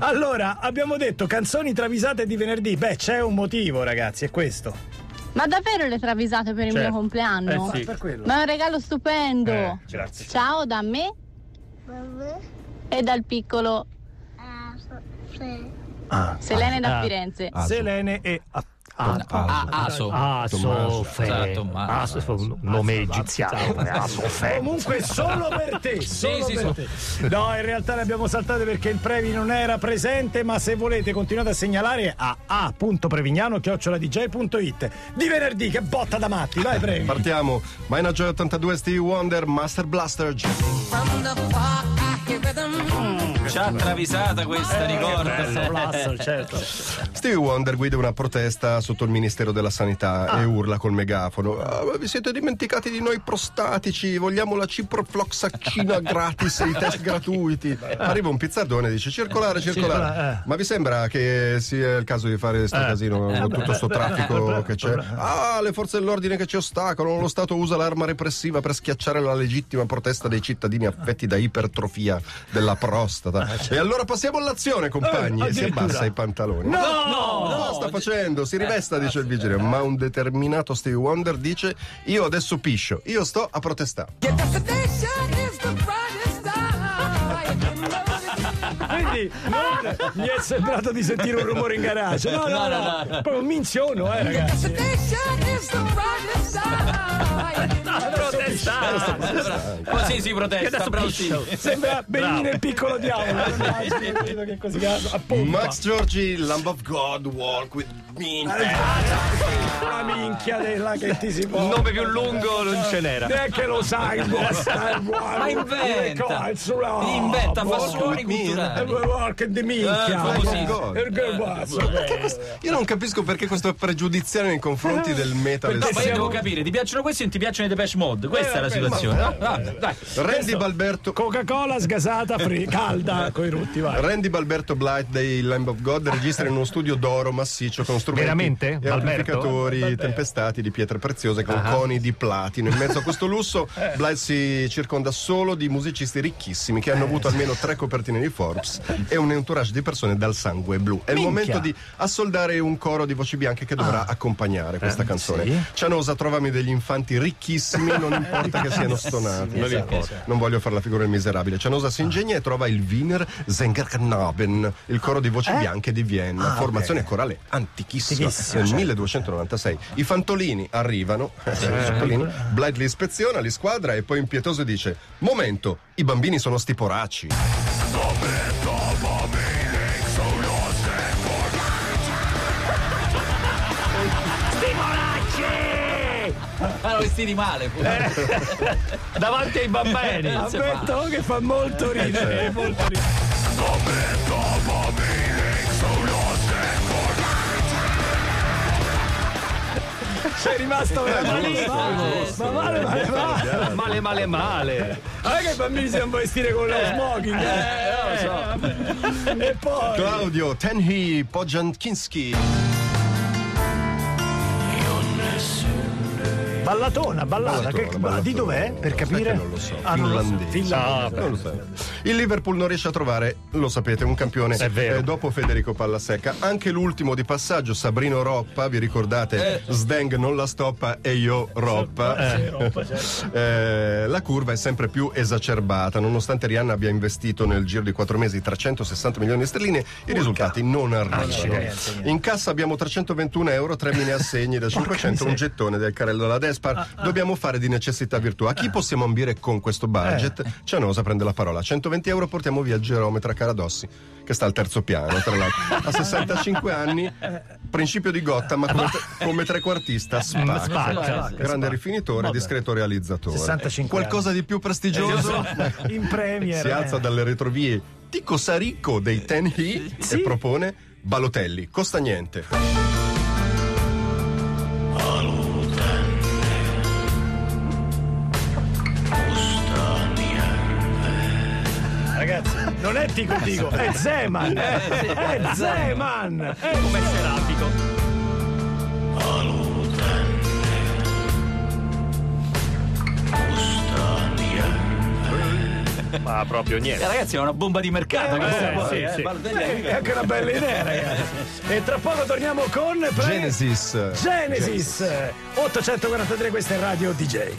Allora, abbiamo detto canzoni travisate di venerdì. Beh, c'è un motivo, ragazzi, è questo. Ma davvero le travisate per il Certo. mio compleanno? Eh sì. Per quello. Ma è un regalo stupendo. Eh, grazie. Ciao da me e dal piccolo Ah. Selene da Ah. Firenze. Selene e a- Ah, Ah, Aso. Asofe. Esatto, Tommaso. Asofe, un nome egiziano. Asofe. Comunque solo per te, solo sì, per te. No, in realtà le abbiamo saltate perché il Previ non era presente, ma se volete continuate a segnalare a a.prevignano@dj.it. Di venerdì che botta da matti, vai Previ. Partiamo. Mina Joy 82 Stevie Wonder, Master Blaster. Già travisata questa, ricorda. Blaster, certo. Stevie Wonder guida una protesta sotto il Ministero della Sanità e urla col megafono. "Ah, vi siete dimenticati di noi prostatici? Vogliamo la ciprofloxacina gratis e i test gratuiti. Arriva un pizzardone e dice circolare, circolare. Circolare, eh. Ma vi sembra che sia il caso di fare sto casino con tutto sto traffico che c'è? Ah, le forze dell'ordine che ci ostacolano. Lo Stato usa l'arma repressiva per schiacciare la legittima protesta dei cittadini affetti da ipertrofia della prostata. E allora passiamo all'azione, compagni. Eh, si abbassa i pantaloni. No! Cosa sta facendo? Si rivesta, dice il vigile. Ma un determinato Stevie Wonder dice: Io adesso piscio, io sto a protestare. Quindi non mi è sembrato di sentire un rumore in garage. No, no, no, proprio un minziono, eh, ragazzi. Protestare. Così si protesta, bravo. Sembra Benino il piccolo diavolo. non credo che così a pompa. Max Giorgi, Lamb of God, Walk with Me. La minchia della che ti si può. Un nome più lungo non ce n'era. Neanche lo sai. Ma inventa. Inventa, fa suoni culturali. Di minchia. Eh, famosissimo. God. Il che guazzo. Io non capisco perché questo è pregiudiziale nei confronti del metal. No, ma io devo capire, ti piacciono questi o non ti piacciono i Depeche Mode? Questa è la situazione. no? Ah, dai. Randy Balberto. Coca-Cola sgasata, fri- calda, coi rutti, vai. Randy Balberto Blight dei Lamb of God registra in uno studio d'oro massiccio con strumenti Veramente? e amplificatori tempestati di pietre preziose con coni di platino. In mezzo a questo lusso, Blight si circonda solo di musicisti ricchissimi che hanno avuto almeno tre copertine di Forbes e un entourage di persone dal sangue blu. È il momento di assoldare un coro di voci bianche che dovrà accompagnare questa canzone. sì. Cianosa, trovami degli infanti ricchissimi, non importa che siano stonati. Esatto. Non importa. Non voglio fare la figura del miserabile. Cianosa si ingegna e trova il Wiener Zengerknaben, il coro di voci bianche di Vienna, formazione corale antichissima Antichissima, nel certo. 1296. I fantolini arrivano, eh, Blight li ispeziona, li squadra e poi impietoso dice: Momento, i bambini sono sti poracci. Vestiti male. pure. Davanti ai bambini. Ammetto che fa molto ridere, molto ridere. Sei rimasto veramente malissimo. Ma male, male, male. Male, male, male. Anche i bambini si devono vestire con lo smoking. Eh, lo so. E poi. Claudio Tenhi Podjankinski. Ballatona, ballata. Che, ballatona. di dov'è? Per capire? non lo so. Ah. Finlandese. Finlandese. Non lo so. Il Liverpool non riesce a trovare, lo sapete, un campione È vero. eh, dopo Federico Pallasecca. Anche l'ultimo di passaggio, Sabrino Roppa, vi ricordate? Sdeng non la stoppa e io Roppa. Eh, la curva è sempre più esacerbata. Nonostante Rihanna abbia investito nel giro di quattro mesi 360 milioni di sterline, i risultati non arrivano. In cassa abbiamo 321 euro, tre mini assegni da 500, un gettone del carrello della Despar. Dobbiamo fare di necessità virtù. A chi possiamo ambire con questo budget? Cianosa prende la parola. 120 euro portiamo via il gerometra Caradossi, che sta al terzo piano, tra l'altro. A 65 anni, principio di gotta, ma come, come trequartista spacca. spacca, Grande rifinitore, discreto realizzatore. 65 Qualcosa di più prestigioso? In premier. si alza eh. dalle retrovie Tico Sarico dei Ten He Sì. e propone Balotelli, costa niente. Ragazzi, non è Tico Tico, è Zeman. È Zeman. È Come serafico. Ma proprio Eh, niente. ragazzi, è una bomba di mercato. Eh, questa, eh, poi, sì, eh, sì. Baldelli è mica- anche una bella idea, ragazzi. E tra poco torniamo con pre- Genesis. Genesis 843, questa è Radio DJ.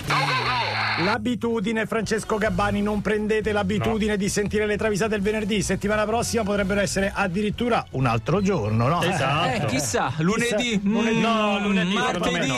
L'abitudine, Francesco Gabbani, non prendete l'abitudine di sentire le travisate il venerdì. Settimana prossima potrebbero essere addirittura un altro giorno, no? Esatto. Eh, chissà, lunedì, Chissà, lunedì, mm, no, lunedì, martedì,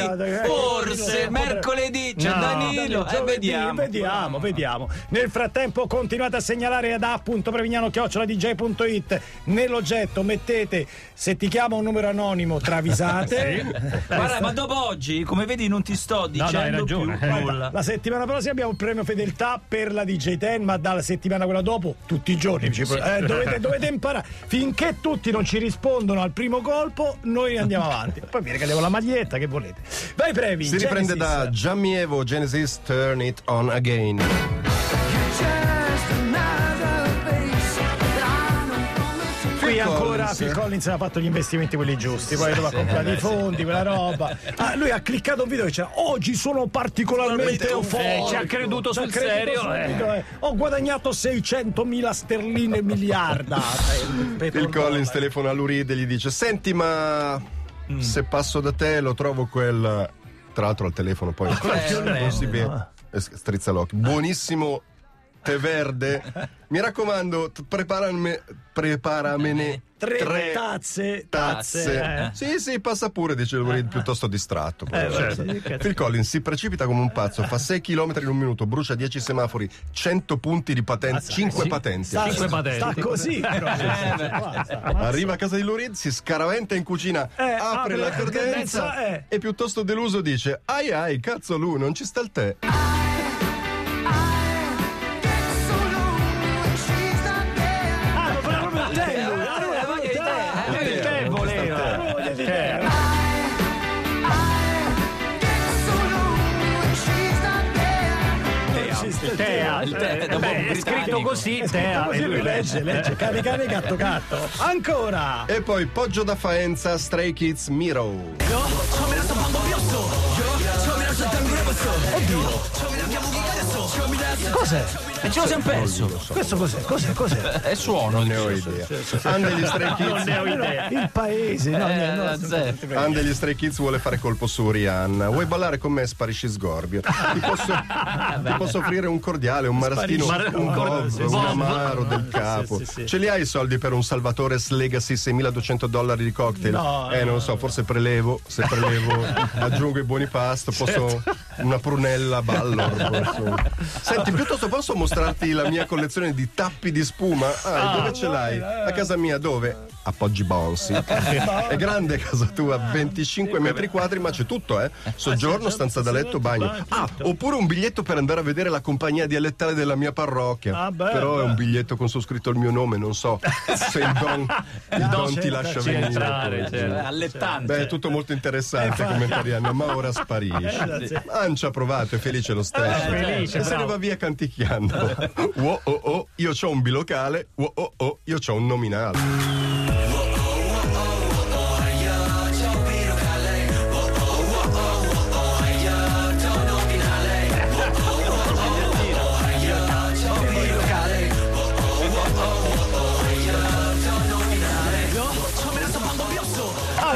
forse, Eh, mercoledì, c'è No, Danilo, eh, giovedì, vediamo. vediamo, vediamo. Nel frattempo continuate a segnalare ad a.prevignano.it nell'oggetto mettete se ti chiama un numero anonimo travisate. Guarda, ma dopo oggi, come vedi, non ti sto no, hai dicendo ragione. più nulla. La settimana prossima abbiamo il premio fedeltà per la DJ Ten, ma dalla settimana quella dopo, tutti i giorni. ci- eh, dovete, dovete imparare. Finché tutti non ci rispondono al primo colpo, noi andiamo avanti. Poi mi regaliamo la maglietta, che volete. Vai, Previ. Si riprende Genesis. da Giammievo Genesis Turn It On Again. Collins. Phil Collins ha fatto gli investimenti quelli giusti, poi doveva comprare i fondi, quella roba. Ah, lui ha cliccato un video e diceva oggi sono particolarmente euforico. Eh, ci ha creduto sul creduto serio, subito, eh. Ho guadagnato 600.000 sterline miliarda. Phil Collins telefona a Lurid e gli dice: Senti, ma se passo da te lo trovo quel. Tra l'altro al telefono poi non si vede. Strizza l'occhio. Buonissimo tè verde. Mi raccomando, t- preparame, preparamene Tre, tazze, tazze. tazze. Sì, sì, passa pure, dice Lurid, piuttosto distratto. Eh, certo. sì. Phil Collins si precipita come un pazzo, fa 6 km in un minuto, brucia 10 semafori, 100 punti di patente, 5 patenti. Sta, Cinque sta patenti. così. però. Basta, ammazza. Arriva a casa di Lurid, si scaraventa in cucina, Eh, apre apre la credenza eh. e piuttosto deluso dice: Ai ai, cazzo lui, non ci sta il tè. Tea, Il tè, eh, dopo beh, è scritto così, Tea. e lui legge, legge, cane cane, gatto gatto. Ancora! E poi Poggio da Faenza, Stray Kids Miro. Cos'è? E ce lo siamo perso. Questo cos'è? Cos'è? Cos'è? È suono. Ne ho idea. Han degli Stray Non Kids. ne ho idea. Il paese, no, Eh, no, zero. Han degli Stray Kids vuole fare colpo su Rihanna. Vuoi ballare con me? Sparisci sgorbio. Ti posso, ti posso offrire un cordiale, un maraschino, Sparisci. un Mar- un sì, amaro del capo. sì, sì. Ce li hai i soldi per un Salvatore's Legacy 6200 dollari di cocktail? No, eh, non lo so, forse prelevo. Se prelevo, aggiungo i buoni pasto. Posso una prunella ballo. posso- Senti, piuttosto posso mostrarti la mia collezione di tappi di spuma? Ah, dove ce l'hai? A casa mia, dove? A Poggi Bonsi. È grande casa tua, 25 metri quadri, ma c'è tutto, eh? Soggiorno, stanza da letto, bagno. Ah, oppure un biglietto per andare a vedere la compagnia dialettale della mia parrocchia. Ah, beh, Però è un biglietto con su scritto il mio nome, non so se il don, il don ti certo, lascia certo. venire. entrare, certo. Allettante. Beh, è tutto molto interessante, Eh, commentariano, ma ora sparisce. Ancia provato, è felice lo stesso. Eh, felice, e se ne va via canticchiando. Wow, oh, oh, io c'ho un bilocale. Wow, oh, oh, io c'ho un nominale.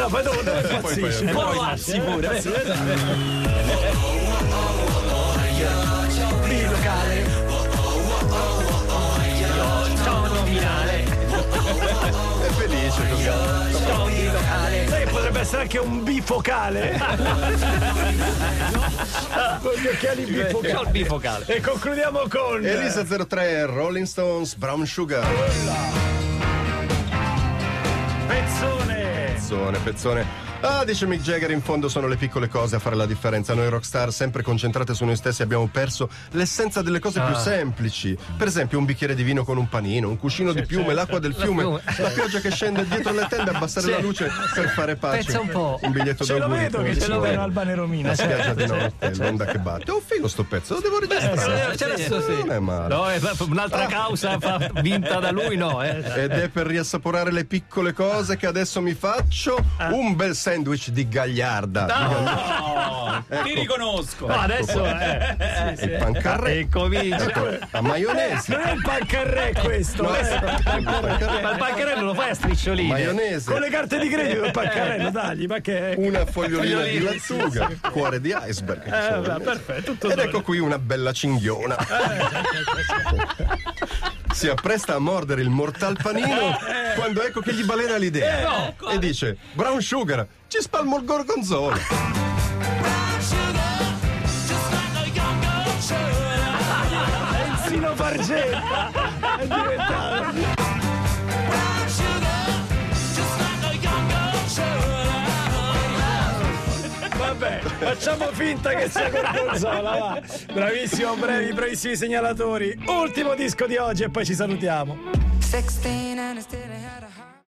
No, poi dopo dove Poi, poi, impazzisce? Poi passi pure. Bilocale. È felice così. Sai che potrebbe essere anche un bifocale? Con gli occhiali C'ho il bifocali. bifocale. E concludiamo con Elisa 03, Rolling Stones, Brown Sugar. Pezzone. Pezzone, pezzone. Ah, dice Mick Jagger, in fondo sono le piccole cose a fare la differenza. Noi rockstar, sempre concentrate su noi stessi, abbiamo perso l'essenza delle cose più semplici. Per esempio, un bicchiere di vino con un panino, un cuscino di piume, l'acqua del fiume, fiume. la pioggia che scende dietro le tende, abbassare la luce per fare pace. Pensa un po'. Un biglietto Ce lo d'auguri vedo per che il ce lo vedo Albano e Romina. La spiaggia di notte, l'onda che batte. Oh, figo sto pezzo, lo devo registrare. C'è adesso sì. Non è male. No, è un'altra causa fa- vinta da lui, no. Eh. Ed è per riassaporare le piccole cose che adesso mi faccio un bel sandwich di gagliarda. Ti riconosco. No, adesso eh, Il pancarré. e comincia. Ecco, a maionese. Non è il pancarré questo, No, eh. Ma il pancarello lo fai a striscioline. Maionese. Con le carte di credito il pancarello, dagli, ma che? Una fogliolina di lattuga, cuore di iceberg. Eh, vabbè, perfetto, tutto Ed ecco qui una bella cinghiona. Si appresta a mordere il mortal panino quando ecco che gli balena l'idea. e dice: Brown sugar, ci spalmo il gorgonzola. Enzino Fargetta è diventato Vabbè, facciamo finta che sia Gorgonzola, va. Bravissimo, bravi, bravissimi segnalatori. Ultimo disco di oggi e poi ci salutiamo. 16